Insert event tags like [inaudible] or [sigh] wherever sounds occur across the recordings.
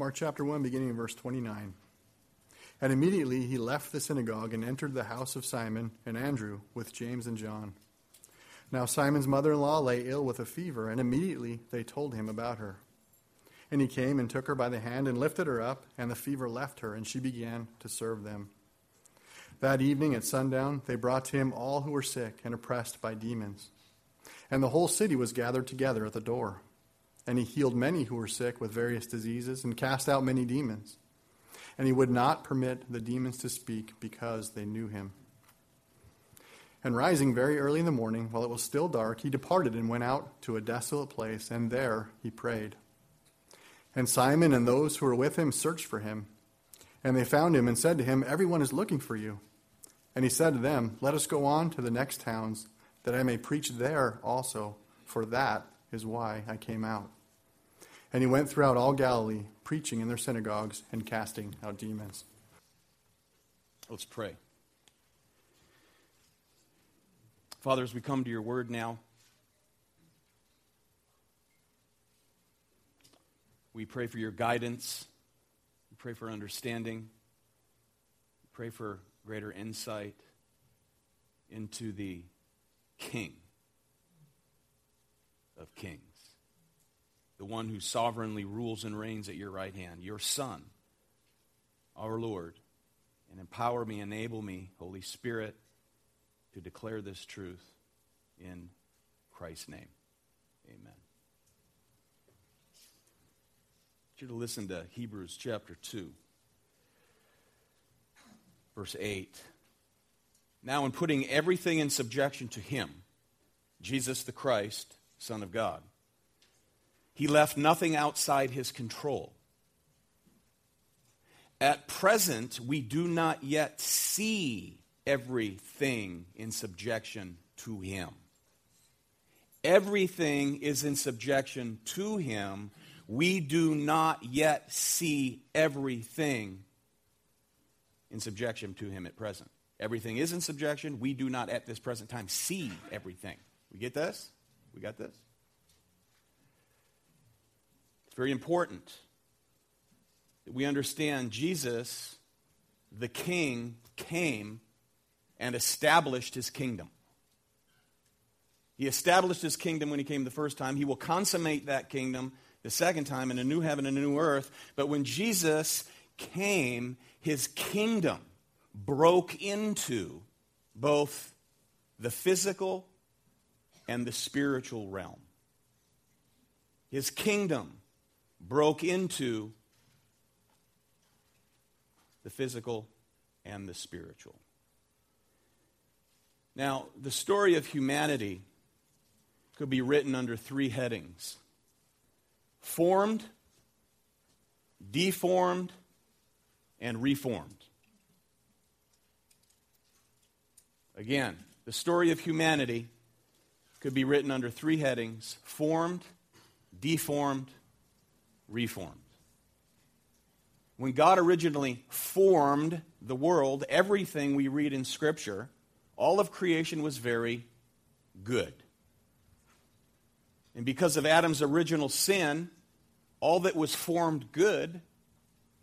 Mark chapter 1, beginning in verse 29. And immediately he left the synagogue and entered the house of Simon and Andrew with James and John. Now Simon's mother in law lay ill with a fever, and immediately they told him about her. And he came and took her by the hand and lifted her up, and the fever left her, and she began to serve them. That evening at sundown, they brought to him all who were sick and oppressed by demons. And the whole city was gathered together at the door. And he healed many who were sick with various diseases and cast out many demons. And he would not permit the demons to speak because they knew him. And rising very early in the morning, while it was still dark, he departed and went out to a desolate place, and there he prayed. And Simon and those who were with him searched for him. And they found him and said to him, Everyone is looking for you. And he said to them, Let us go on to the next towns, that I may preach there also, for that is why I came out. And he went throughout all Galilee, preaching in their synagogues and casting out demons. Let's pray. Father, as we come to your word now, we pray for your guidance. We pray for understanding. We pray for greater insight into the King of Kings the one who sovereignly rules and reigns at your right hand, your Son, our Lord. And empower me, enable me, Holy Spirit, to declare this truth in Christ's name. Amen. Want you to listen to Hebrews chapter 2, verse 8. Now, in putting everything in subjection to Him, Jesus the Christ, Son of God, he left nothing outside his control. At present, we do not yet see everything in subjection to him. Everything is in subjection to him. We do not yet see everything in subjection to him at present. Everything is in subjection. We do not at this present time see everything. We get this? We got this? It's very important that we understand Jesus, the King, came and established his kingdom. He established his kingdom when he came the first time. He will consummate that kingdom the second time in a new heaven and a new earth. But when Jesus came, his kingdom broke into both the physical and the spiritual realm. His kingdom broke into the physical and the spiritual. Now, the story of humanity could be written under three headings formed, deformed, and reformed. Again, the story of humanity could be written under three headings formed, deformed, reformed. When God originally formed the world, everything we read in Scripture, all of creation was very good. And because of Adam's original sin, all that was formed good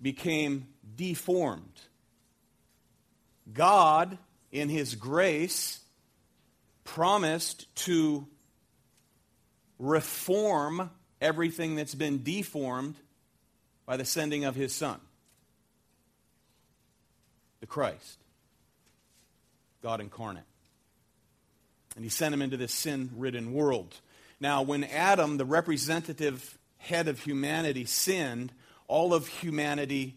became deformed. God, in His grace, promised to reform everything that's been deformed by the sending of his son, the Christ, God incarnate. And he sent him into this sin ridden world. Now, when Adam, the representative head of humanity, sinned, all of humanity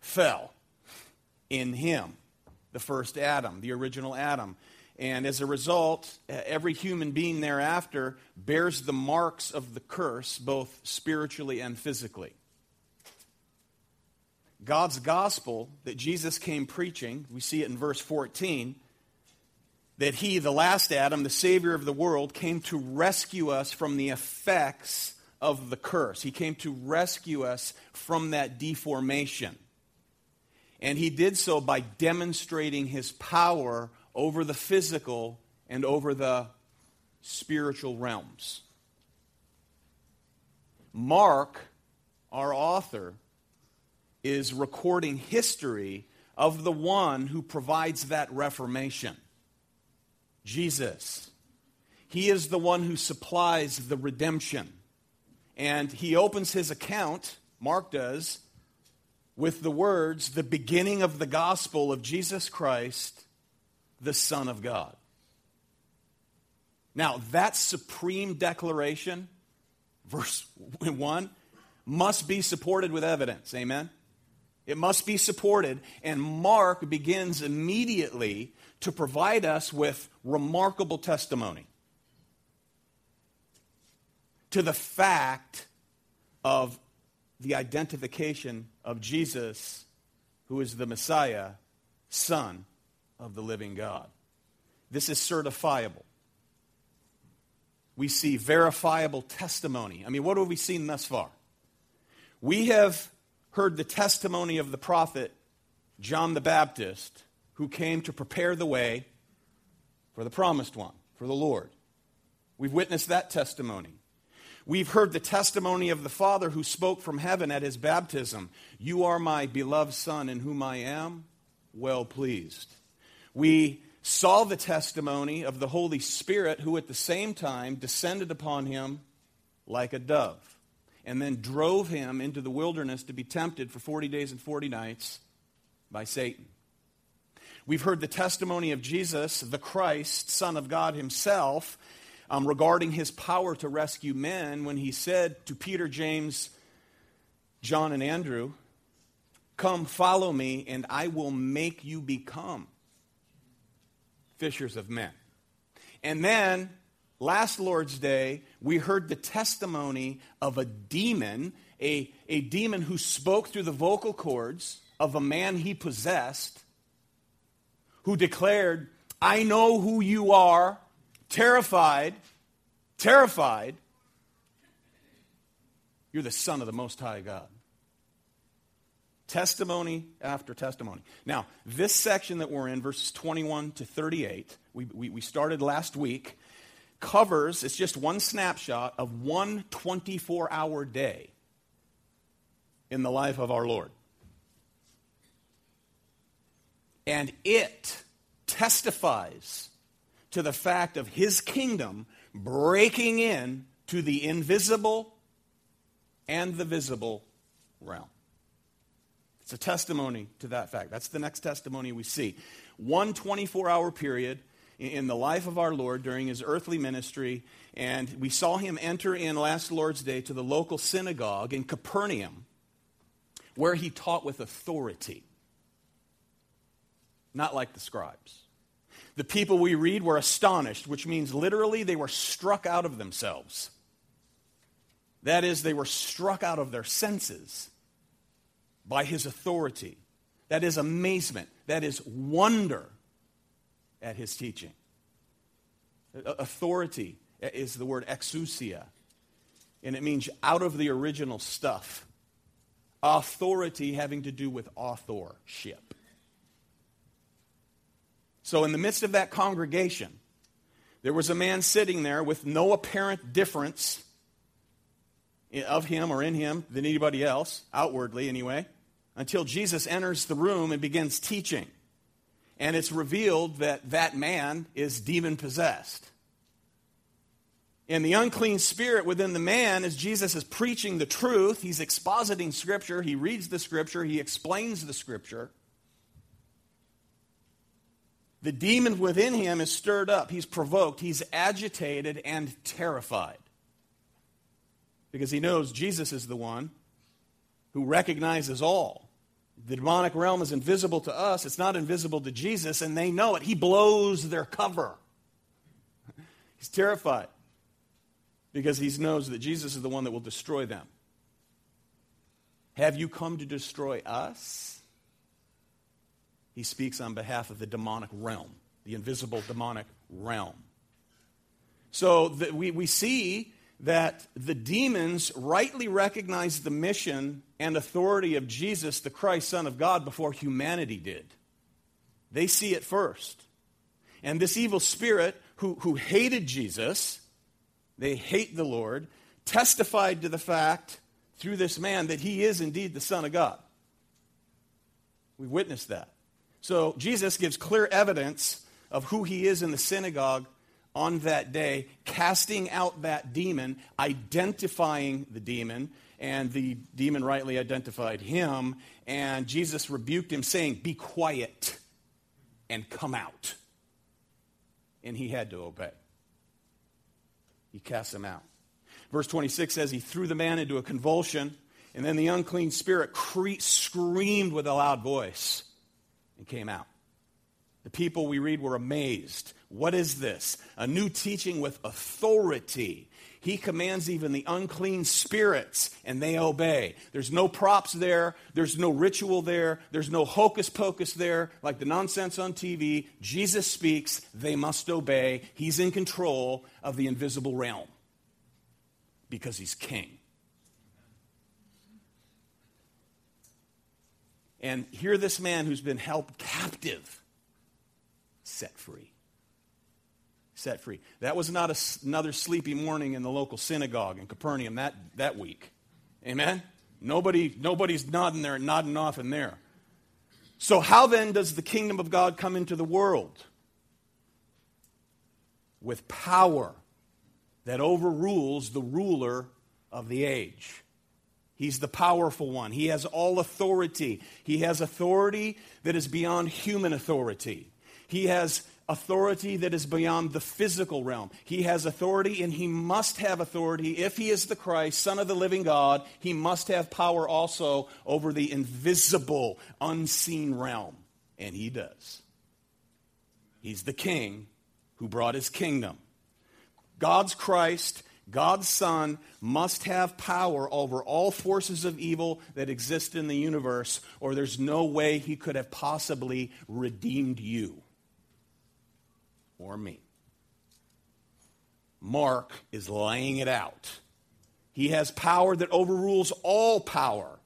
fell in him, the first Adam, the original Adam. And as a result, every human being thereafter bears the marks of the curse, both spiritually and physically. God's gospel that Jesus came preaching, we see it in verse 14, that he, the last Adam, the Savior of the world, came to rescue us from the effects of the curse. He came to rescue us from that deformation. And he did so by demonstrating his power over the physical and over the spiritual realms. Mark, our author, is recording history of the one who provides that reformation Jesus. He is the one who supplies the redemption. And he opens his account, Mark does, with the words, the beginning of the gospel of Jesus Christ, the Son of God. Now, that supreme declaration, verse [laughs] 1, must be supported with evidence. Amen? It must be supported. And Mark begins immediately to provide us with remarkable testimony to the fact of the identification of Jesus, who is the Messiah, Son of the living God. This is certifiable. We see verifiable testimony. I mean, what have we seen thus far? We have heard the testimony of the prophet John the Baptist, who came to prepare the way for the promised one, for the Lord. We've witnessed that testimony. We've heard the testimony of the Father who spoke from heaven at his baptism You are my beloved Son, in whom I am well pleased. We saw the testimony of the Holy Spirit, who at the same time descended upon him like a dove and then drove him into the wilderness to be tempted for 40 days and 40 nights by Satan. We've heard the testimony of Jesus, the Christ, Son of God Himself, um, regarding His power to rescue men when He said to Peter, James, John, and Andrew, Come, follow me, and I will make you become fishers of men. And then Last Lord's Day, we heard the testimony of a demon, a, a demon who spoke through the vocal cords of a man he possessed, who declared, I know who you are, terrified, terrified. You're the Son of the Most High God. Testimony after testimony. Now, this section that we're in, verses 21 to 38, we, we, we started last week covers, it's just one snapshot of one 24 hour day in the life of our Lord. And it testifies to the fact of his kingdom breaking in to the invisible and the visible realm. It's a testimony to that fact. That's the next testimony we see. One 24 hour period in the life of our Lord during his earthly ministry. And we saw him enter in last Lord's Day to the local synagogue in Capernaum, where he taught with authority, not like the scribes. The people we read were astonished, which means literally they were struck out of themselves. That is, they were struck out of their senses by his authority. That is amazement. That is wonder at his teaching. Authority is the word exousia, and it means out of the original stuff. Authority having to do with authorship. So, in the midst of that congregation, there was a man sitting there with no apparent difference of him or in him than anybody else, outwardly anyway, until Jesus enters the room and begins teaching and it's revealed that that man is demon possessed. And the unclean spirit within the man, as Jesus is preaching the truth, he's expositing Scripture, he reads the Scripture, he explains the Scripture. The demon within him is stirred up, he's provoked, he's agitated and terrified. Because he knows Jesus is the one who recognizes all. The demonic realm is invisible to us, it's not invisible to Jesus, and they know it. He blows their cover. He's terrified because he knows that Jesus is the one that will destroy them. Have you come to destroy us? He speaks on behalf of the demonic realm, the invisible demonic realm. So that we, we see that the demons rightly recognized the mission and authority of Jesus, the Christ, Son of God, before humanity did. They see it first. And this evil spirit who, who hated Jesus, they hate the Lord, testified to the fact through this man that he is indeed the Son of God. We've witnessed that. So Jesus gives clear evidence of who he is in the synagogue on that day, casting out that demon, identifying the demon, and the demon rightly identified him. And Jesus rebuked him, saying, Be quiet and come out. And he had to obey. He cast him out. Verse 26 says, He threw the man into a convulsion, and then the unclean spirit cre- screamed with a loud voice and came out. The people we read were amazed. What is this? A new teaching with authority. He commands even the unclean spirits, and they obey. There's no props there. There's no ritual there. There's no hocus pocus there, like the nonsense on TV. Jesus speaks. They must obey. He's in control of the invisible realm because he's king. And here, this man who's been held captive set free. Set free. That was not a, another sleepy morning in the local synagogue in Capernaum that, that week. Amen? Nobody, nobody's nodding there, nodding off in there. So, how then does the kingdom of God come into the world? With power that overrules the ruler of the age. He's the powerful one. He has all authority. He has authority that is beyond human authority. He has authority that is beyond the physical realm. He has authority, and he must have authority. If he is the Christ, Son of the living God, he must have power also over the invisible, unseen realm. And he does. He's the king who brought his kingdom. God's Christ, God's Son, must have power over all forces of evil that exist in the universe, or there's no way he could have possibly redeemed you or me. Mark is laying it out. He has power that overrules all power.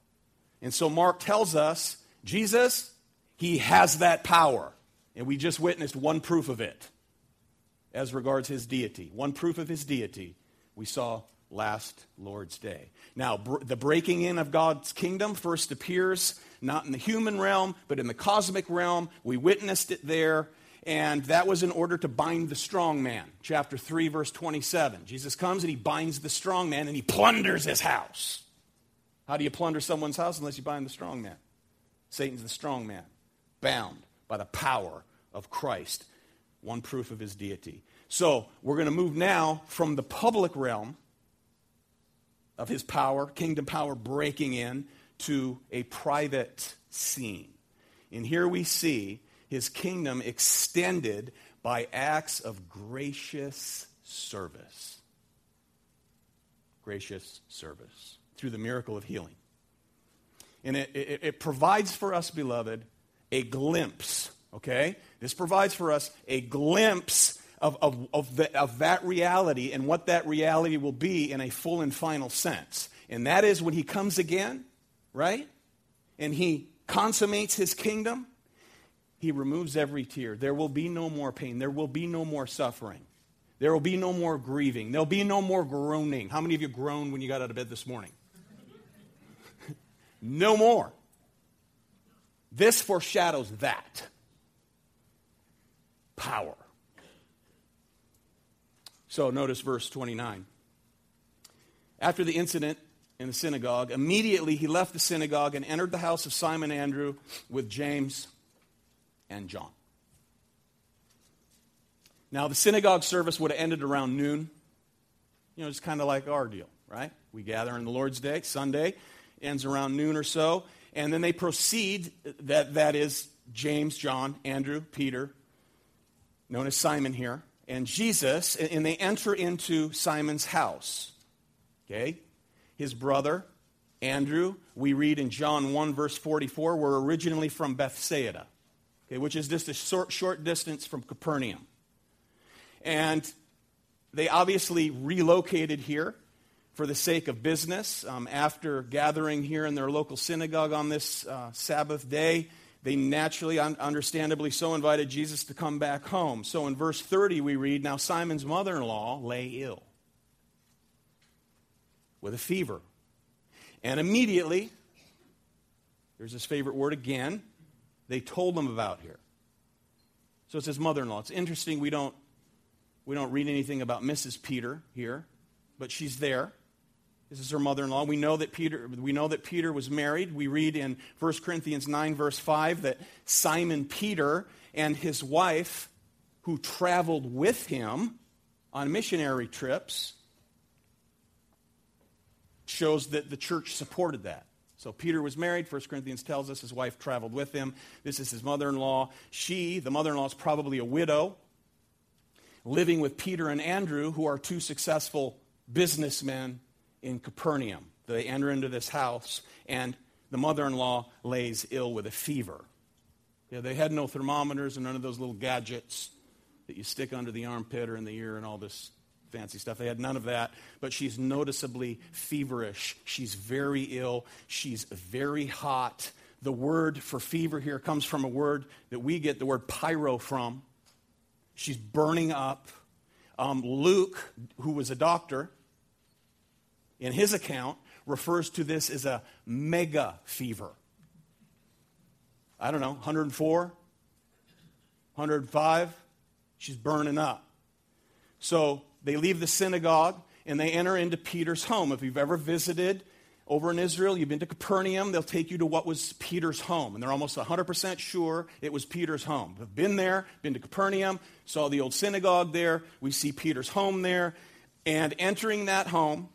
And so Mark tells us Jesus, he has that power. And we just witnessed one proof of it as regards his deity. One proof of his deity we saw last Lord's Day. Now, br- the breaking in of God's kingdom first appears not in the human realm, but in the cosmic realm. We witnessed it there and that was in order to bind the strong man. Chapter 3, verse 27. Jesus comes and he binds the strong man and he plunders his house. How do you plunder someone's house unless you bind the strong man? Satan's the strong man, bound by the power of Christ. One proof of his deity. So we're going to move now from the public realm of his power, kingdom power breaking in, to a private scene. And here we see his kingdom extended by acts of gracious service. Gracious service through the miracle of healing. And it, it, it, provides for us, beloved, a glimpse, okay? This provides for us a glimpse of, of, of, the, of that reality and what that reality will be in a full and final sense. And that is when he comes again, right? And he consummates his kingdom he removes every tear. There will be no more pain. There will be no more suffering. There will be no more grieving. There'll be no more groaning. How many of you groaned when you got out of bed this morning? [laughs] no more. This foreshadows that power. So notice verse 29. After the incident in the synagogue, immediately he left the synagogue and entered the house of Simon Andrew with James and John. Now, the synagogue service would have ended around noon. You know, it's kind of like our deal, right? We gather on the Lord's Day, Sunday, ends around noon or so, and then they proceed, that, that is James, John, Andrew, Peter, known as Simon here, and Jesus, and they enter into Simon's house. Okay? His brother, Andrew, we read in John 1, verse 44, were originally from Bethsaida okay, which is just a short, short distance from Capernaum. And they obviously relocated here for the sake of business. Um, after gathering here in their local synagogue on this uh, Sabbath day, they naturally, un- understandably so, invited Jesus to come back home. So in verse 30, we read Now Simon's mother in law lay ill with a fever. And immediately, there's his favorite word again, they told him about here. So it's his mother in law. It's interesting, we don't, we don't read anything about Mrs. Peter here, but she's there. This is her mother-in-law. We know that Peter, we know that Peter was married. We read in 1 Corinthians 9, verse 5, that Simon Peter and his wife, who traveled with him on missionary trips, shows that the church supported that. So Peter was married. 1 Corinthians tells us his wife traveled with him. This is his mother in law. She, the mother in law, is probably a widow, living with Peter and Andrew, who are two successful businessmen in Capernaum. They enter into this house, and the mother in law lays ill with a fever. Yeah, they had no thermometers and none of those little gadgets that you stick under the armpit or in the ear and all this fancy stuff. They had none of that, but she's noticeably feverish. She's very ill. She's very hot. The word for fever here comes from a word that we get the word pyro from. She's burning up. Um, Luke, who was a doctor, in his account, refers to this as a mega fever. I don't know, 104, 105. She's burning up. So they leave the synagogue and they enter into Peter's home. If you've ever visited over in Israel, you've been to Capernaum, they'll take you to what was Peter's home. And they're almost 100% sure it was Peter's home. We've been there, been to Capernaum, saw the old synagogue there. We see Peter's home there. And entering that home,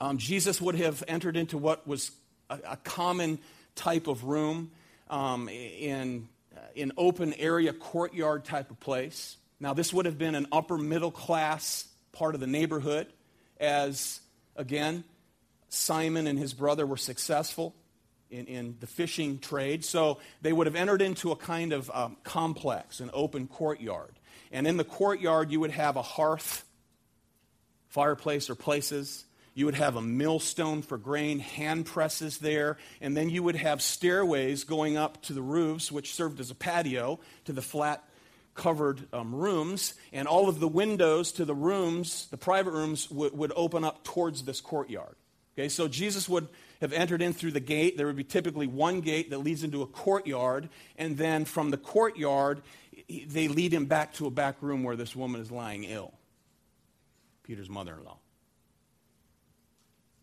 um, Jesus would have entered into what was a, a common type of room um, in an open area, courtyard type of place. Now, this would have been an upper middle class part of the neighborhood, as, again, Simon and his brother were successful in, in the fishing trade. So they would have entered into a kind of um, complex, an open courtyard. And in the courtyard, you would have a hearth, fireplace, or places. You would have a millstone for grain, hand presses there, and then you would have stairways going up to the roofs, which served as a patio, to the flat covered um, rooms, and all of the windows to the rooms, the private rooms, w- would open up towards this courtyard. Okay, so Jesus would have entered in through the gate. There would be typically one gate that leads into a courtyard, and then from the courtyard, they lead him back to a back room where this woman is lying ill. Peter's mother in law.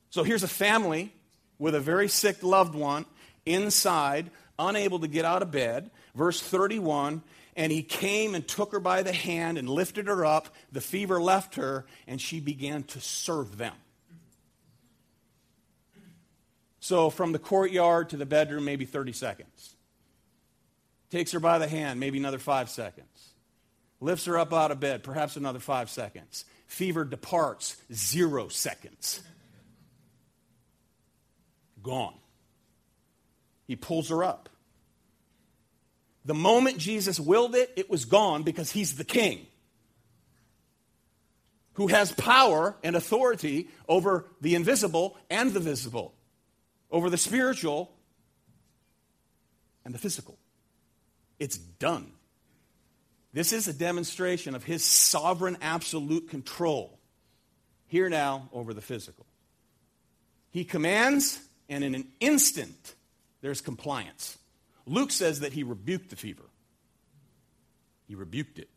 So here's a family with a very sick loved one inside, unable to get out of bed. Verse 31 and he came and took her by the hand and lifted her up. The fever left her, and she began to serve them. So, from the courtyard to the bedroom, maybe 30 seconds. Takes her by the hand, maybe another five seconds. Lifts her up out of bed, perhaps another five seconds. Fever departs, zero seconds. Gone. He pulls her up. The moment Jesus willed it, it was gone because he's the king who has power and authority over the invisible and the visible, over the spiritual and the physical. It's done. This is a demonstration of his sovereign absolute control here now over the physical. He commands, and in an instant, there's compliance. Luke says that he rebuked the fever. He rebuked it.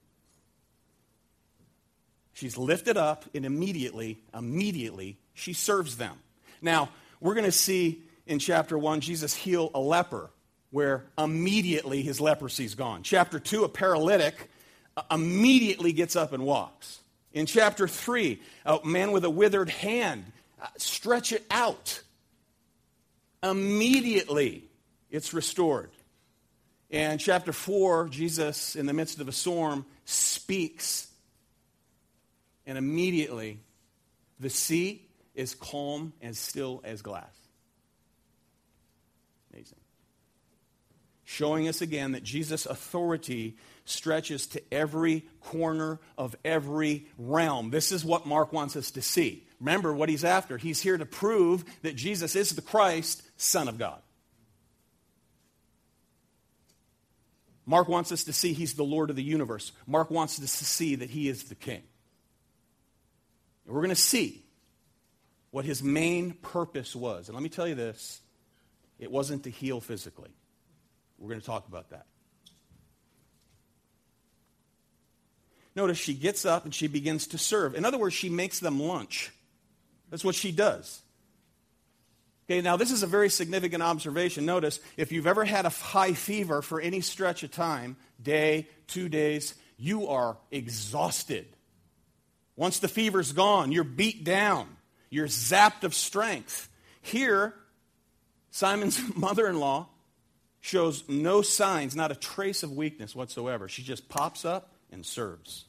She's lifted up, and immediately, immediately, she serves them. Now, we're going to see in chapter 1 Jesus heal a leper, where immediately his leprosy is gone. Chapter 2, a paralytic uh, immediately gets up and walks. In chapter 3, a man with a withered hand, uh, stretch it out. Immediately, it's restored. And chapter 4, Jesus, in the midst of a storm, speaks. And immediately, the sea is calm and still as glass. Amazing. Showing us again that Jesus' authority stretches to every corner of every realm. This is what Mark wants us to see. Remember what he's after. He's here to prove that Jesus is the Christ, Son of God. Mark wants us to see he's the Lord of the universe. Mark wants us to see that he is the king. And we're going to see what his main purpose was. And let me tell you this it wasn't to heal physically. We're going to talk about that. Notice she gets up and she begins to serve. In other words, she makes them lunch. That's what she does. Okay, now this is a very significant observation. Notice, if you've ever had a high fever for any stretch of time, day, two days, you are exhausted. Once the fever's gone, you're beat down, you're zapped of strength. Here, Simon's [laughs] mother in law shows no signs, not a trace of weakness whatsoever. She just pops up and serves.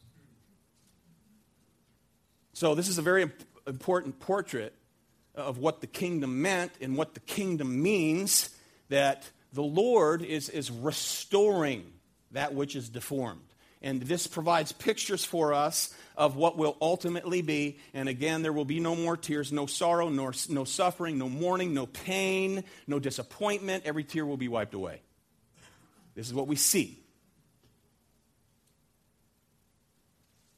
So, this is a very important portrait of what the kingdom meant and what the kingdom means that the Lord is, is restoring that which is deformed. And this provides pictures for us of what will ultimately be. And again, there will be no more tears, no sorrow, nor, no suffering, no mourning, no pain, no disappointment. Every tear will be wiped away. This is what we see,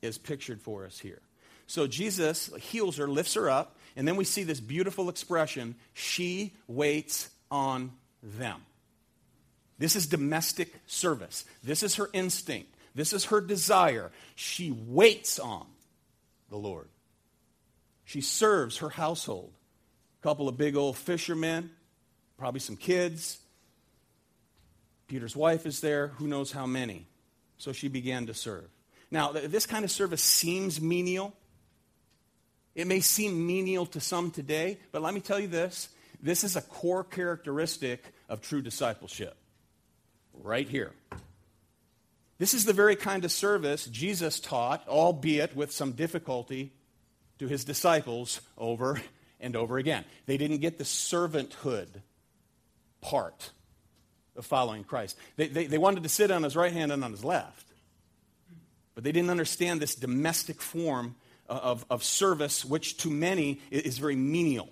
is pictured for us here. So Jesus heals her, lifts her up, and then we see this beautiful expression she waits on them. This is domestic service. This is her instinct. This is her desire. She waits on the Lord. She serves her household. A couple of big old fishermen, probably some kids. Peter's wife is there, who knows how many. So she began to serve. Now, this kind of service seems menial. It may seem menial to some today, but let me tell you this this is a core characteristic of true discipleship. Right here. This is the very kind of service Jesus taught, albeit with some difficulty, to his disciples over and over again. They didn't get the servanthood part of following Christ. They, they, they wanted to sit on his right hand and on his left, but they didn't understand this domestic form Uh, of, of service, which to many is very menial.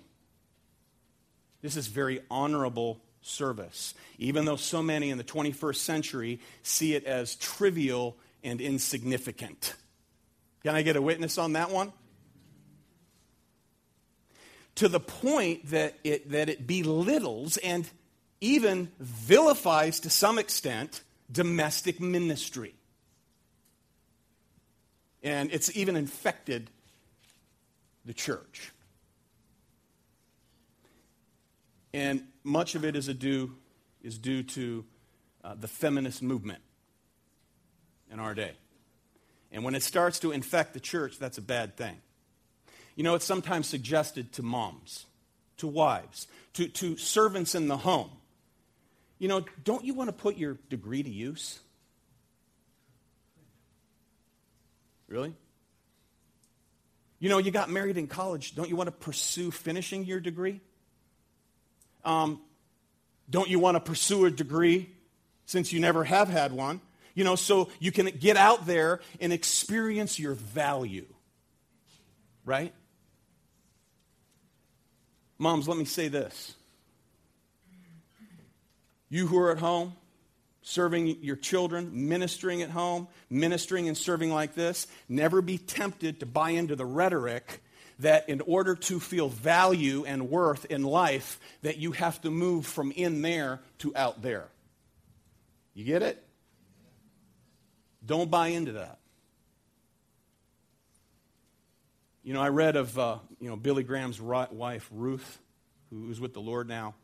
This is very honorable service, even though so many in the 21st century see it as trivial and insignificant. Can I get a witness on that one? To the point that it, that it belittles and even vilifies to some extent domestic ministry. And it's even infected the church. And much of it is, due, is due to uh, the feminist movement in our day. And when it starts to infect the church, that's a bad thing. You know, it's sometimes suggested to moms, to wives, to, to servants in the home. You know, don't you want to put your degree to use? Really? You know, you got married in college. Don't you want to pursue finishing your degree? Um, don't you want to pursue a degree since you never have had one? You know, so you can get out there and experience your value. Right? Moms, let me say this. You who are at home, serving your children, ministering at home, ministering and serving like this, never be tempted to buy into the rhetoric that in order to feel value and worth in life that you have to move from in there to out there. You get it? Don't buy into that. You know, I read of uh, you know Billy Graham's wife Ruth, who's with the Lord now,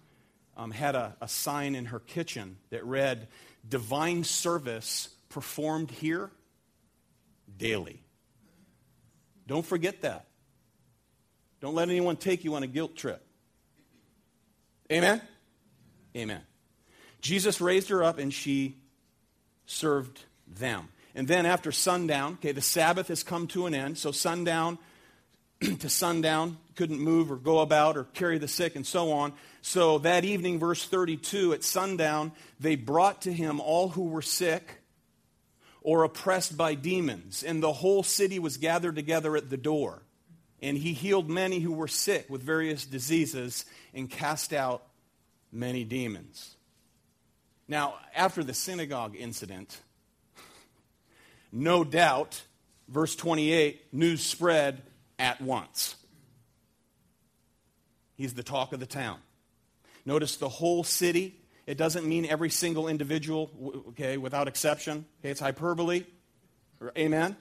um, had a, a sign in her kitchen that read, divine service performed here daily. Don't forget that. Don't let anyone take you on a guilt trip. Amen? Amen. Jesus raised her up and she served them. And then after sundown, okay, the Sabbath has come to an end. So sundown [clears throat] to sundown, couldn't move or go about or carry the sick and so on. So that evening, verse 32, at sundown, they brought to him all who were sick or oppressed by demons, and the whole city was gathered together at the door. And he healed many who were sick with various diseases and cast out many demons. Now, after the synagogue incident, [laughs] no doubt, verse 28, news spread at once. He's the talk of the town. Notice the whole city It doesn't mean every single individual, okay, without exception. Okay, it's hyperbole. Amen?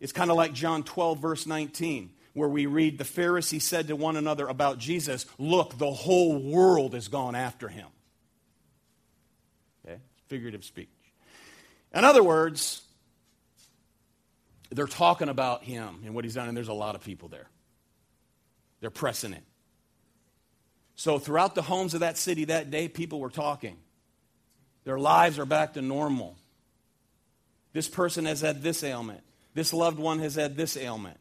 It's kind of like John 12, verse 19, where we read, The Pharisees said to one another about Jesus, Look, the whole world has gone after him. Okay, figurative speech. In other words, they're talking about him and what he's done, and there's a lot of people there. They're pressing it. So, throughout the homes of that city that day, people were talking. Their lives are back to normal. This person has had this ailment. This loved one has had this ailment.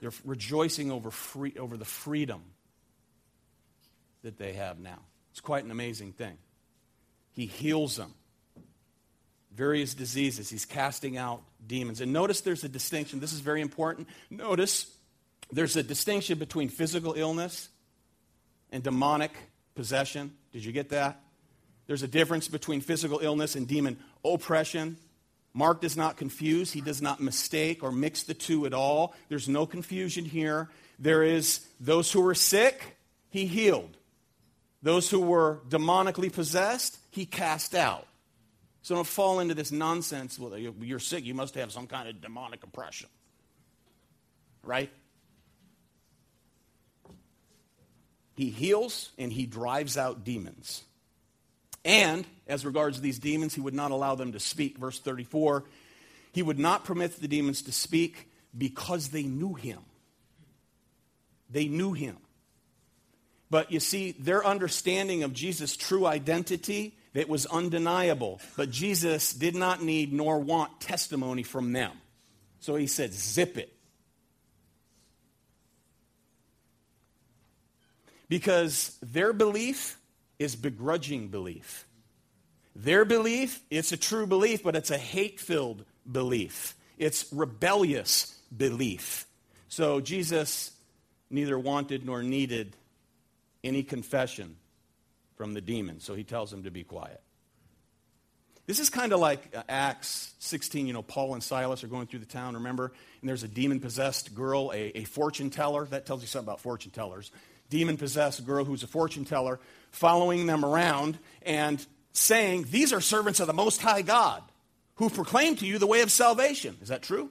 They're rejoicing over, free, over the freedom that they have now. It's quite an amazing thing. He heals them. Various diseases. He's casting out demons. And notice there's a distinction. This is very important. Notice there's a distinction between physical illness and demonic possession. Did you get that? There's a difference between physical illness and demon oppression. Mark does not confuse, he does not mistake or mix the two at all. There's no confusion here. There is those who were sick, he healed. Those who were demonically possessed, he cast out. So don't fall into this nonsense. Well, you're sick, you must have some kind of demonic oppression. Right? He heals and he drives out demons. And as regards these demons, he would not allow them to speak. Verse 34 he would not permit the demons to speak because they knew him. They knew him. But you see, their understanding of Jesus' true identity, it was undeniable. But Jesus did not need nor want testimony from them. So he said, zip it. Because their belief is begrudging belief. Their belief, it's a true belief, but it's a hate filled belief. It's rebellious belief. So Jesus neither wanted nor needed any confession from the demon, so he tells them to be quiet. This is kind of like uh, Acts 16. You know, Paul and Silas are going through the town, remember? And there's a demon possessed girl, a, a fortune teller. That tells you something about fortune tellers demon possessed girl who's a fortune teller, following them around and saying, These are servants of the Most High God who proclaim to you the way of salvation. Is that true?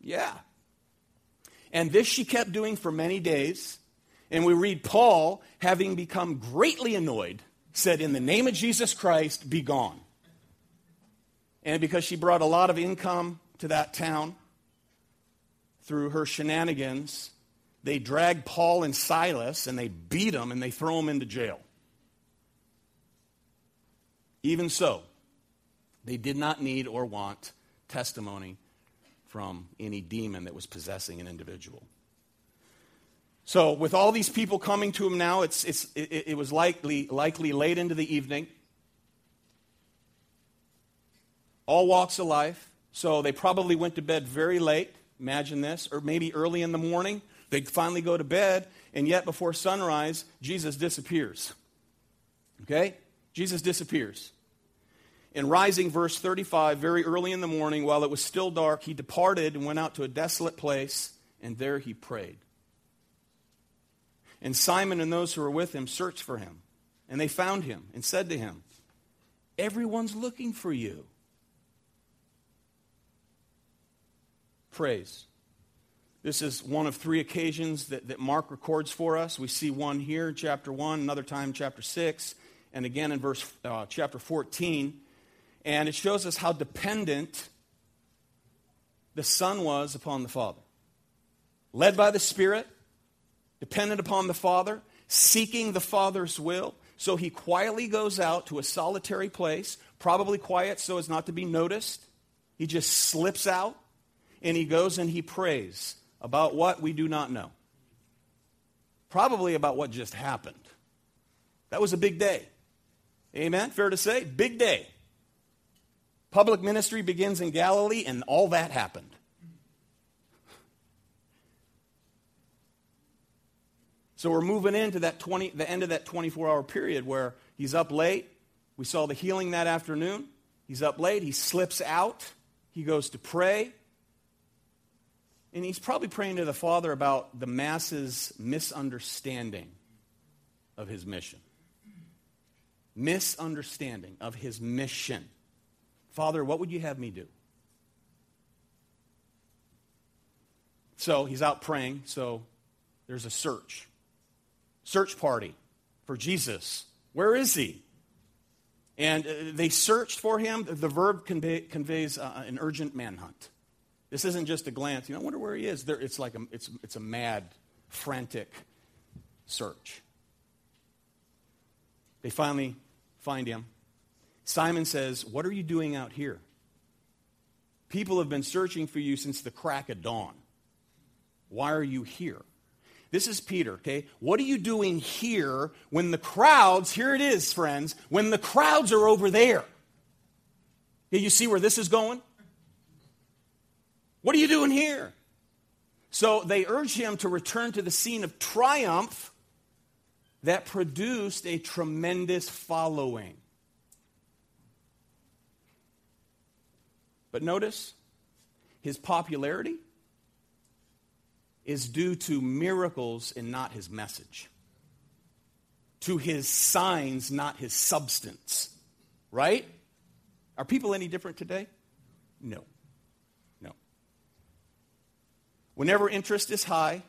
Yeah. And this she kept doing for many days. And we read Paul, having become greatly annoyed, said, In the name of Jesus Christ, be gone. And because she brought a lot of income to that town through her shenanigans, they drag Paul and Silas and they beat them and they throw them into jail. Even so, they did not need or want testimony from any demon that was possessing an individual. So, with all these people coming to him now, it's, it's, it, it was likely, likely late into the evening. All walks of life. So, they probably went to bed very late. Imagine this. Or maybe early in the morning. They finally go to bed, and yet before sunrise, Jesus disappears. Okay? Jesus disappears. In rising, verse 35, very early in the morning, while it was still dark, he departed and went out to a desolate place, and there he prayed. And Simon and those who were with him searched for him, and they found him and said to him, Everyone's looking for you. Prays. This is one of three occasions that, that Mark records for us. We see one here chapter 1, another time chapter 6, and again in verse uh, chapter 14. And it shows us how dependent the Son was upon the Father. Led by the Spirit, dependent upon the Father, seeking the Father's will. So he quietly goes out to a solitary place, probably quiet so as not to be noticed. He just slips out and he goes and he prays. About what we do not know. Probably about what just happened. That was a big day. Amen? Fair to say? Big day. Public ministry begins in Galilee, and all that happened. So we're moving into that 20, the end of that 24 hour period where he's up late. We saw the healing that afternoon. He's up late. He slips out. He goes to pray. And he's probably praying to the Father about the masses' misunderstanding of his mission. Misunderstanding of his mission. Father, what would you have me do? So he's out praying, so there's a search. Search party for Jesus. Where is he? And uh, they searched for him. The verb convey, conveys uh, an urgent manhunt. This isn't just a glance. You know, I wonder where he is. There, it's like a, it's, it's a mad, frantic search. They finally find him. Simon says, What are you doing out here? People have been searching for you since the crack of dawn. Why are you here? This is Peter, okay? What are you doing here when the crowds, here it is, friends, when the crowds are over there? Okay, you see where this is going? What are you doing here? So they urge him to return to the scene of triumph that produced a tremendous following. But notice his popularity is due to miracles and not his message, to his signs, not his substance. Right? Are people any different today? No. No. Whenever interest is high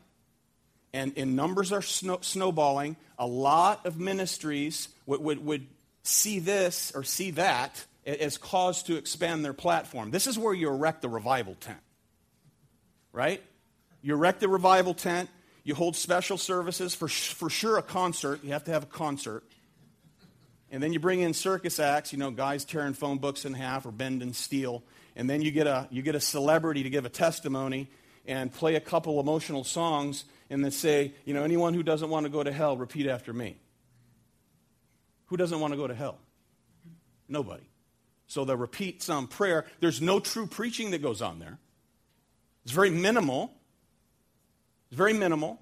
and, and numbers are snow, snowballing, a lot of ministries would, would, would see this or see that as cause to expand their platform. This is where you erect the revival tent, right? You erect the revival tent. You hold special services, for, for sure a concert. You have to have a concert. And then you bring in circus acts, you know, guys tearing phone books in half or bending steel. And then you get a, you get a celebrity to give a testimony and play a couple emotional songs and then say, you know, anyone who doesn't want to go to hell, repeat after me. Who doesn't want to go to hell? Nobody. So they'll repeat some prayer. There's no true preaching that goes on there. It's very minimal. It's very minimal.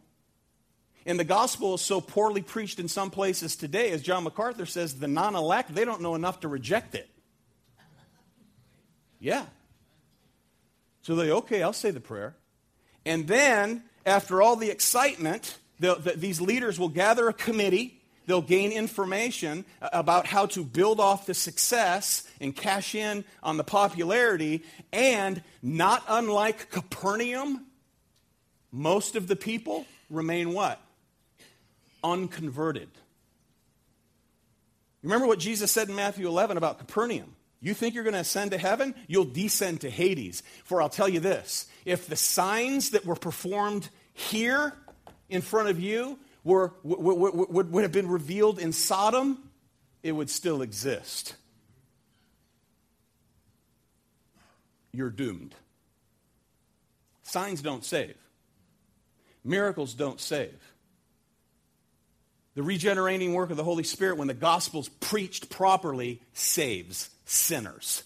And the gospel is so poorly preached in some places today, as John MacArthur says, the non elect, they don't know enough to reject it. Yeah. So they, okay, I'll say the prayer. And then, after all the excitement, the, the, these leaders will gather a committee. They'll gain information about how to build off the success and cash in on the popularity. And not unlike Capernaum, most of the people remain what? Unconverted. Remember what Jesus said in Matthew 11 about Capernaum? You think you're going to ascend to heaven? You'll descend to Hades. For I'll tell you this if the signs that were performed here in front of you were, would, would, would have been revealed in Sodom, it would still exist. You're doomed. Signs don't save. Miracles don't save. The regenerating work of the Holy Spirit, when the gospel's preached properly, saves sinners.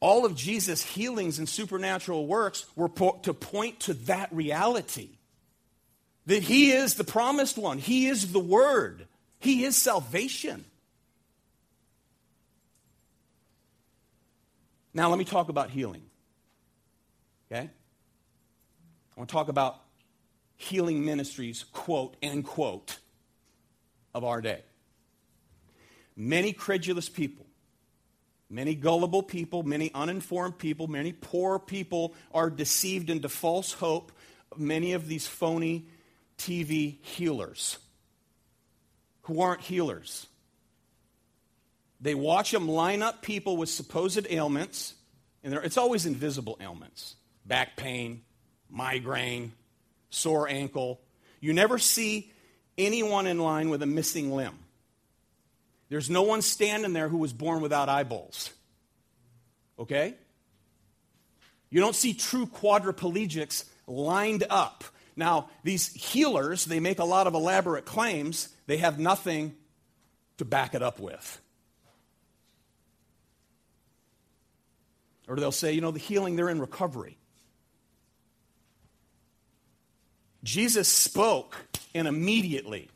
All of Jesus' healings and supernatural works were po- to point to that reality that He is the promised one, He is the Word, He is salvation. Now, let me talk about healing. Okay? I want to talk about healing ministries, quote, end quote, of our day. Many credulous people, many gullible people, many uninformed people, many poor people are deceived into false hope. Of many of these phony TV healers who aren't healers. They watch them line up people with supposed ailments, and it's always invisible ailments back pain, migraine, sore ankle. You never see anyone in line with a missing limb. There's no one standing there who was born without eyeballs. Okay? You don't see true quadriplegics lined up. Now, these healers, they make a lot of elaborate claims. They have nothing to back it up with. Or they'll say, you know, the healing, they're in recovery. Jesus spoke, and immediately,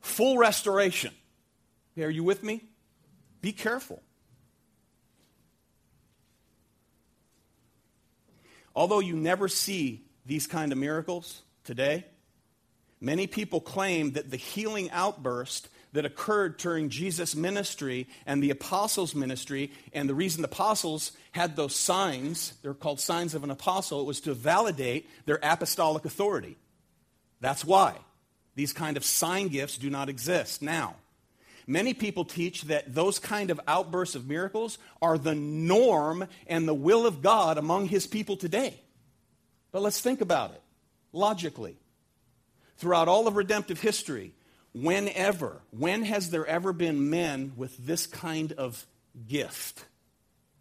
full restoration. Are you with me? Be careful. Although you never see these kind of miracles today, Many people claim that the healing outburst that occurred during Jesus' ministry and the apostles' ministry, and the reason the apostles had those signs, they're called signs of an apostle, it was to validate their apostolic authority. That's why these kind of sign gifts do not exist now. Many people teach that those kind of outbursts of miracles are the norm and the will of God among his people today. But let's think about it logically. Throughout all of redemptive history, whenever, when has there ever been men with this kind of gift?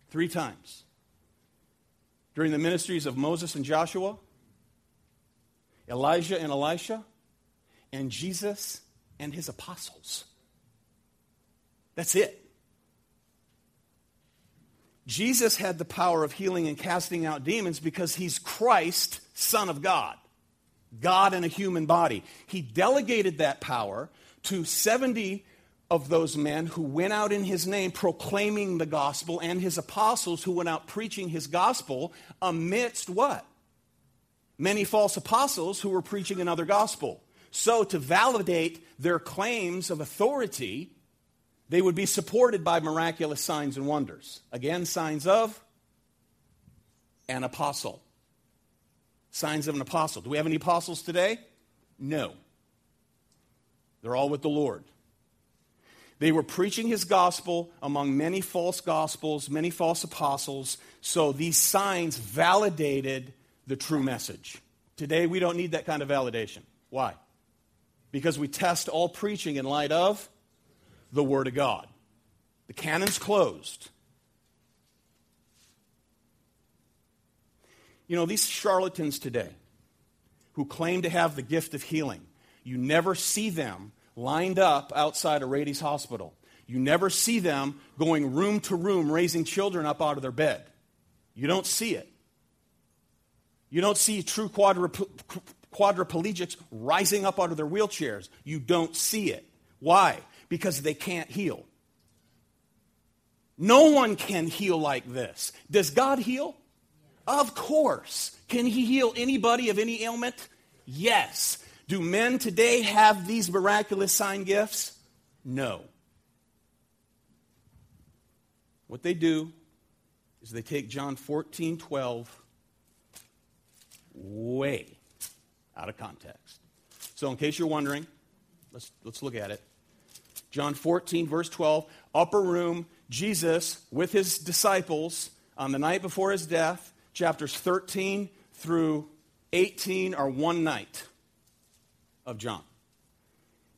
Three times. During the ministries of Moses and Joshua, Elijah and Elisha, and Jesus and his apostles. That's it. Jesus had the power of healing and casting out demons because he's Christ, Son of God, God in a human body. He delegated that power to 70 of those men who went out in his name proclaiming the gospel and his apostles who went out preaching his gospel amidst what? Many false apostles who were preaching another gospel. So, to validate their claims of authority, they would be supported by miraculous signs and wonders. Again, signs of an apostle. Signs of an apostle. Do we have any apostles today? No. They're all with the Lord. They were preaching his gospel among many false gospels, many false apostles. So these signs validated the true message. Today, we don't need that kind of validation. Why? Because we test all preaching in light of the Word of God. The canon's closed. You know, these charlatans today who claim to have the gift of healing, you never see them lined up outside a Rady's hospital. You never see them going room to room raising children up out of their bed. You don't see it. You don't see true quadriplegics rising up out of their wheelchairs. You don't see it. Why? because they can't heal. No one can heal like this. Does God heal? Of course. Can He heal anybody of any ailment? Yes. Do men today have these miraculous sign gifts? No. What they do is they take John 14, 12 way out of context. So, in case you're wondering, let's, let's look at it. John 14, verse 12, upper room, Jesus with his disciples on the night before his death, chapters 13 through 18 are one night of John.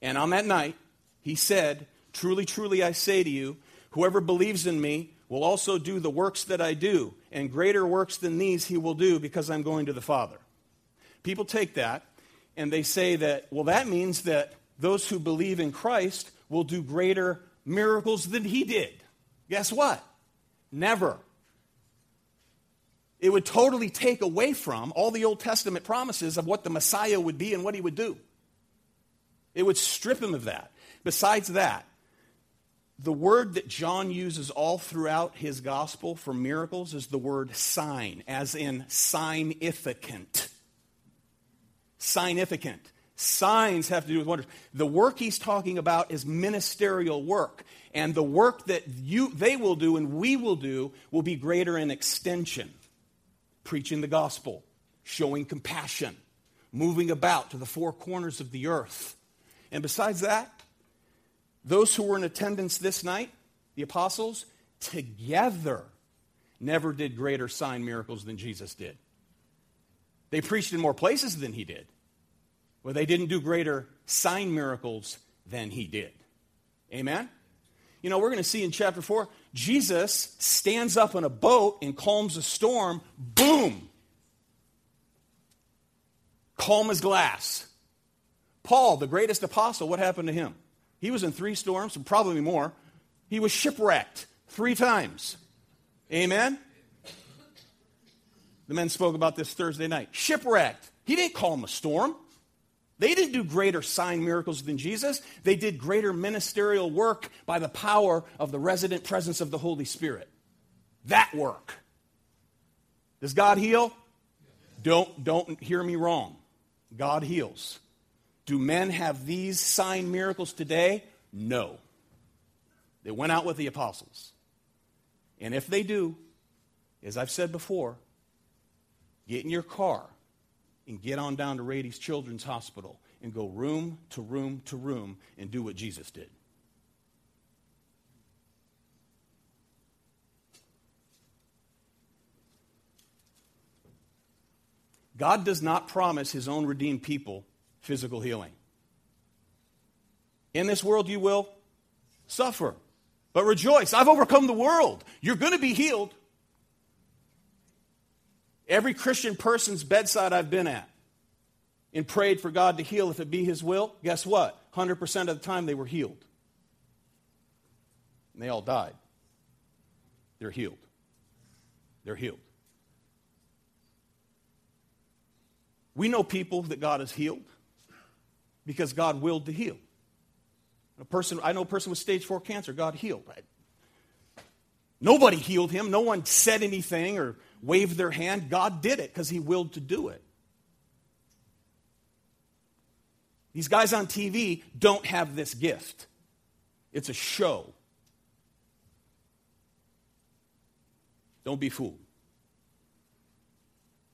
And on that night, he said, Truly, truly, I say to you, whoever believes in me will also do the works that I do, and greater works than these he will do because I'm going to the Father. People take that and they say that, well, that means that those who believe in Christ will do greater miracles than he did. Guess what? Never. It would totally take away from all the Old Testament promises of what the Messiah would be and what he would do. It would strip him of that. Besides that, the word that John uses all throughout his gospel for miracles is the word sign, as in significant. Significant. Signs have to do with wonders. The work he's talking about is ministerial work. And the work that you, they will do and we will do will be greater in extension. Preaching the gospel, showing compassion, moving about to the four corners of the earth. And besides that, those who were in attendance this night, the apostles, together never did greater sign miracles than Jesus did. They preached in more places than he did. Well, they didn't do greater sign miracles than he did. Amen? You know, we're going to see in chapter 4, Jesus stands up in a boat and calms a storm. Boom! Calm as glass. Paul, the greatest apostle, what happened to him? He was in three storms, and probably more. He was shipwrecked three times. Amen? The men spoke about this Thursday night. Shipwrecked. He didn't call calm a storm. They didn't do greater sign miracles than Jesus. They did greater ministerial work by the power of the resident presence of the Holy Spirit. That work. Does God heal? Don't, don't hear me wrong. God heals. Do men have these sign miracles today? No. They went out with the apostles. And if they do, as I've said before, get in your car and get on down to Rady's Children's Hospital and go room to room to room and do what Jesus did. God does not promise his own redeemed people physical healing. In this world, you will suffer, but rejoice. I've overcome the world. You're going to be healed. Every Christian person's bedside I've been at and prayed for God to heal if it be His will, guess what? 100% of the time they were healed. And they all died. They're healed. They're healed. We know people that God has healed because God willed to heal. A person, I know a person with stage four cancer, God healed. Nobody healed him. No one said anything or waved their hand. God did it because he willed to do it. These guys on TV don't have this gift, it's a show. Don't be fooled.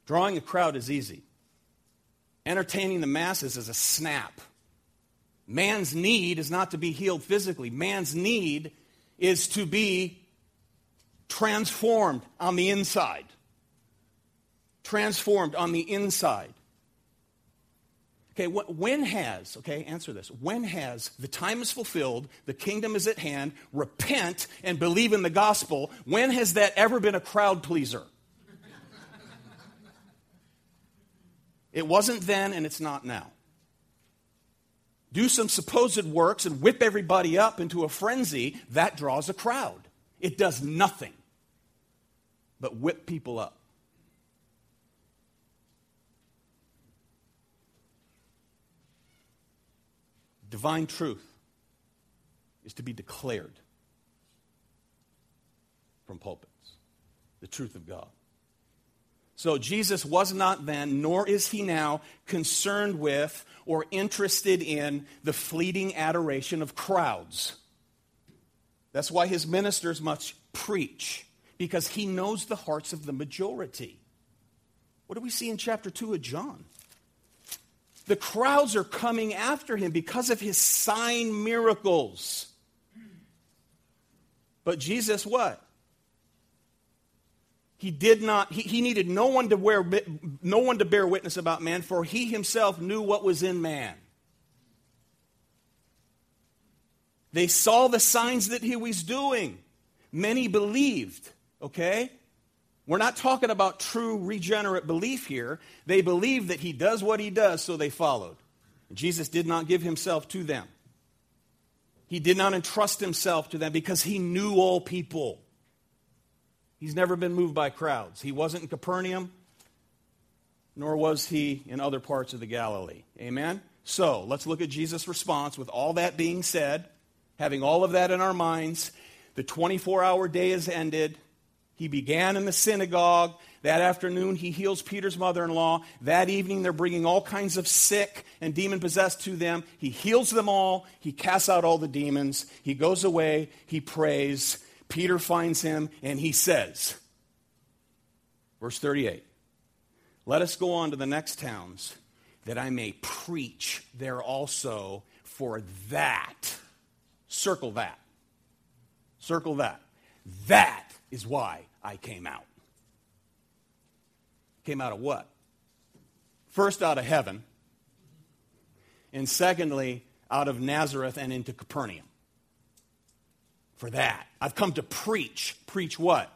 Drawing a crowd is easy. Entertaining the masses is a snap. Man's need is not to be healed physically, man's need is to be transformed on the inside. Transformed on the inside. Okay, when has, okay, answer this. When has the time is fulfilled, the kingdom is at hand, repent and believe in the gospel, when has that ever been a crowd pleaser? It wasn't then and it's not now. Do some supposed works and whip everybody up into a frenzy, that draws a crowd. It does nothing but whip people up. Divine truth is to be declared from pulpits, the truth of God. So Jesus was not then, nor is he now, concerned with or interested in the fleeting adoration of crowds. That's why his ministers must preach, because he knows the hearts of the majority. What do we see in chapter 2 of John? The crowds are coming after him because of his sign miracles. But Jesus, what? He did not, he, he needed no one, to wear, no one to bear witness about man, for he himself knew what was in man. They saw the signs that he was doing. Many believed, okay? We're not talking about true regenerate belief here. They believed that he does what he does, so they followed. Jesus did not give himself to them. He did not entrust himself to them because he knew all people. He's never been moved by crowds. He wasn't in Capernaum, nor was he in other parts of the Galilee. Amen? So let's look at Jesus' response with all that being said, having all of that in our minds. The 24 hour day has ended. He began in the synagogue. That afternoon, he heals Peter's mother in law. That evening, they're bringing all kinds of sick and demon possessed to them. He heals them all. He casts out all the demons. He goes away. He prays. Peter finds him and he says, verse 38, let us go on to the next towns that I may preach there also, for that, circle that, circle that. That is why I came out. Came out of what? First, out of heaven, and secondly, out of Nazareth and into Capernaum for that. I've come to preach. Preach what?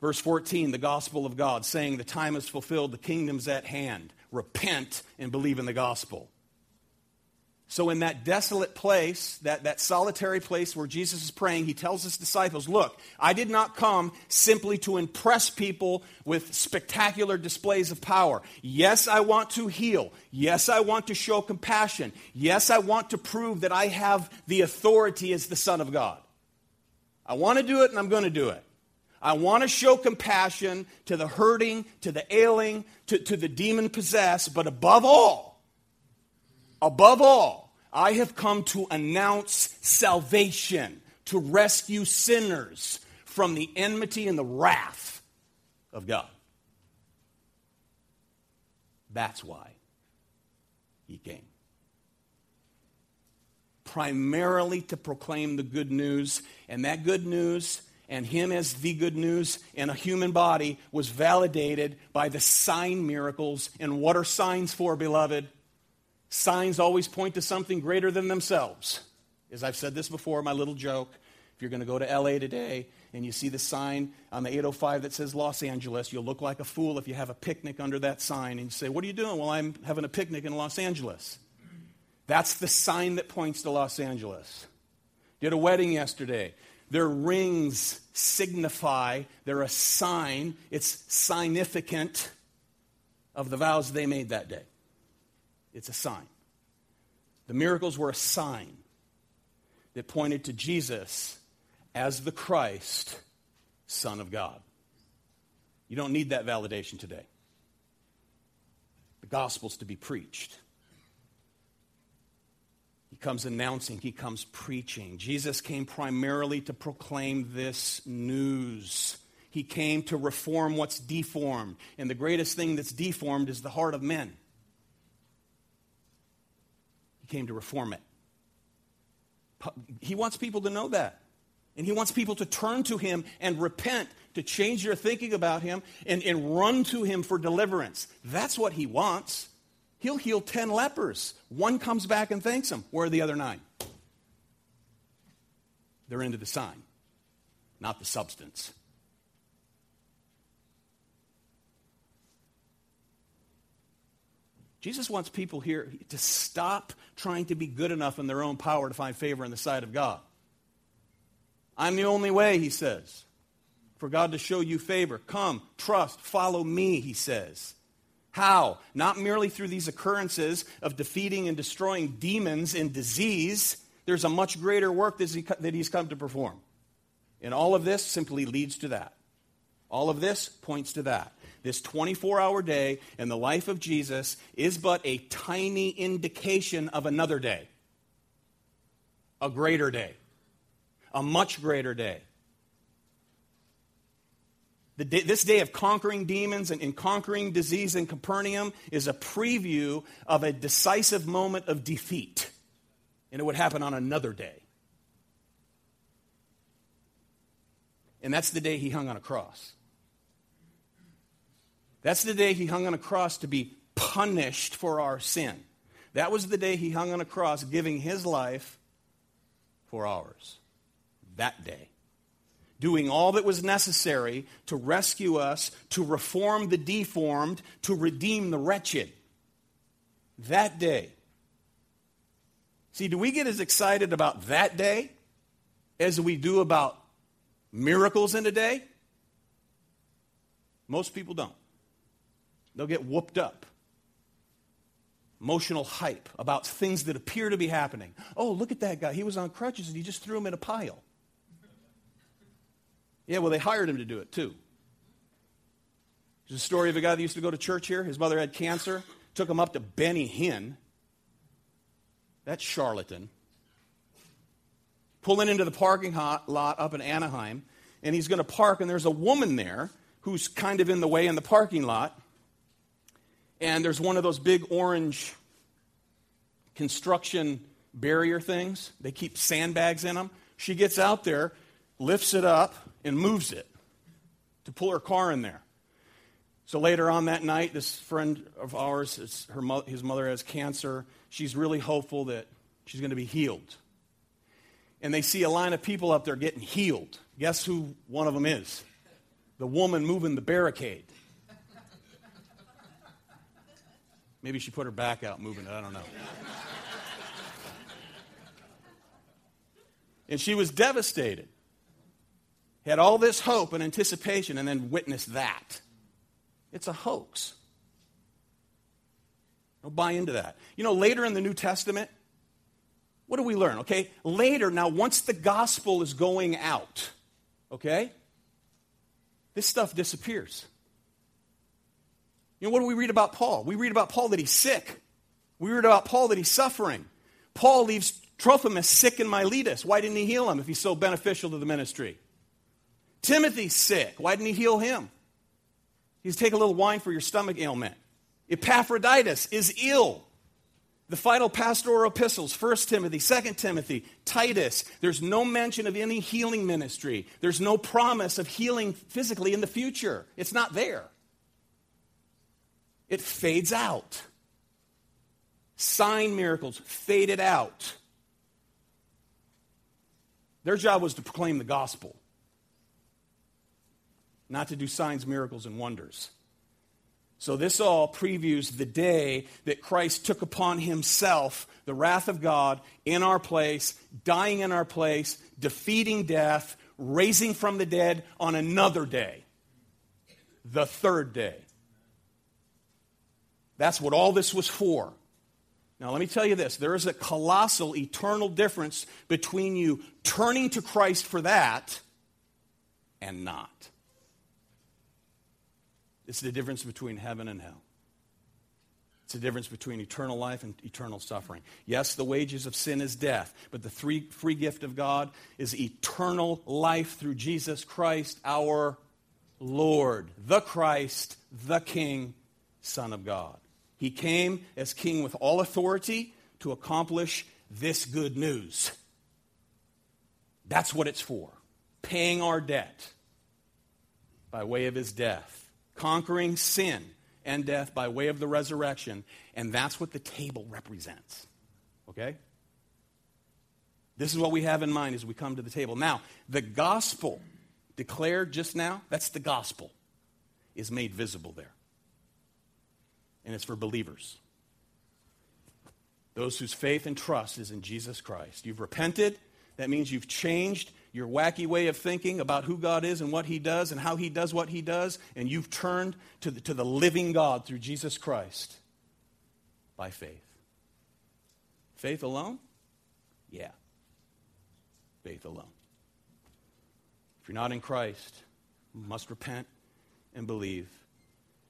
Verse 14, the gospel of God, saying, The time is fulfilled, the kingdom's at hand. Repent and believe in the gospel. So, in that desolate place, that, that solitary place where Jesus is praying, he tells his disciples, Look, I did not come simply to impress people with spectacular displays of power. Yes, I want to heal. Yes, I want to show compassion. Yes, I want to prove that I have the authority as the Son of God. I want to do it and I'm going to do it. I want to show compassion to the hurting, to the ailing, to, to the demon possessed, but above all, Above all, I have come to announce salvation, to rescue sinners from the enmity and the wrath of God. That's why he came. Primarily to proclaim the good news, and that good news and him as the good news in a human body was validated by the sign miracles. And what are signs for, beloved? Signs always point to something greater than themselves. As I've said this before, my little joke if you're going to go to LA today and you see the sign on the 805 that says Los Angeles, you'll look like a fool if you have a picnic under that sign and you say, What are you doing? Well, I'm having a picnic in Los Angeles. That's the sign that points to Los Angeles. Did a wedding yesterday. Their rings signify, they're a sign, it's significant of the vows they made that day. It's a sign. The miracles were a sign that pointed to Jesus as the Christ, Son of God. You don't need that validation today. The gospel's to be preached. He comes announcing, he comes preaching. Jesus came primarily to proclaim this news. He came to reform what's deformed. And the greatest thing that's deformed is the heart of men. Came to reform it. He wants people to know that. And he wants people to turn to him and repent, to change their thinking about him, and, and run to him for deliverance. That's what he wants. He'll heal 10 lepers. One comes back and thanks him. Where are the other nine? They're into the sign, not the substance. Jesus wants people here to stop trying to be good enough in their own power to find favor in the sight of God. I'm the only way, he says, for God to show you favor. Come, trust, follow me, he says. How? Not merely through these occurrences of defeating and destroying demons and disease. There's a much greater work that he's come to perform. And all of this simply leads to that. All of this points to that. This 24 hour day in the life of Jesus is but a tiny indication of another day, a greater day, a much greater day. Day, this day of conquering demons and, and conquering disease in Capernaum is a preview of a decisive moment of defeat. And it would happen on another day. And that's the day he hung on a cross. That's the day he hung on a cross to be punished for our sin. That was the day he hung on a cross, giving his life for ours. That day. Doing all that was necessary to rescue us, to reform the deformed, to redeem the wretched. That day. See, do we get as excited about that day as we do about miracles in a day? Most people don't. They'll get whooped up. Emotional hype about things that appear to be happening. Oh, look at that guy. He was on crutches and he just threw him in a pile. Yeah, well, they hired him to do it too. There's a story of a guy that used to go to church here. His mother had cancer. Took him up to Benny Hinn. That charlatan. Pulling into the parking lot up in Anaheim, and he's going to park, and there's a woman there who's kind of in the way in the parking lot and there's one of those big orange construction barrier things. They keep sandbags in them. She gets out there, lifts it up, and moves it to pull her car in there. So later on that night, this friend of ours, her mo- his mother has cancer. She's really hopeful that she's going to be healed. And they see a line of people up there getting healed. Guess who one of them is? The woman moving the barricade. Maybe she put her back out moving it. I don't know. and she was devastated. Had all this hope and anticipation and then witnessed that. It's a hoax. Don't buy into that. You know, later in the New Testament, what do we learn? Okay, later, now, once the gospel is going out, okay, this stuff disappears. You know, what do we read about Paul? We read about Paul that he's sick. We read about Paul that he's suffering. Paul leaves Trophimus sick in Miletus. Why didn't he heal him if he's so beneficial to the ministry? Timothy's sick. Why didn't he heal him? He's take a little wine for your stomach ailment. Epaphroditus is ill. The final pastoral epistles, 1 Timothy, 2 Timothy, Titus, there's no mention of any healing ministry. There's no promise of healing physically in the future. It's not there. It fades out. Sign miracles faded out. Their job was to proclaim the gospel, not to do signs, miracles, and wonders. So, this all previews the day that Christ took upon himself the wrath of God in our place, dying in our place, defeating death, raising from the dead on another day, the third day. That's what all this was for. Now, let me tell you this there is a colossal, eternal difference between you turning to Christ for that and not. It's the difference between heaven and hell. It's the difference between eternal life and eternal suffering. Yes, the wages of sin is death, but the free, free gift of God is eternal life through Jesus Christ, our Lord, the Christ, the King, Son of God. He came as King with all authority to accomplish this good news. That's what it's for paying our debt by way of his death conquering sin and death by way of the resurrection, and that's what the table represents. Okay? This is what we have in mind as we come to the table. Now, the gospel declared just now, that's the gospel, is made visible there. And it's for believers. Those whose faith and trust is in Jesus Christ. You've repented, that means you've changed your wacky way of thinking about who God is and what He does and how He does what He does, and you've turned to the, to the living God through Jesus Christ by faith. Faith alone? Yeah. Faith alone. If you're not in Christ, you must repent and believe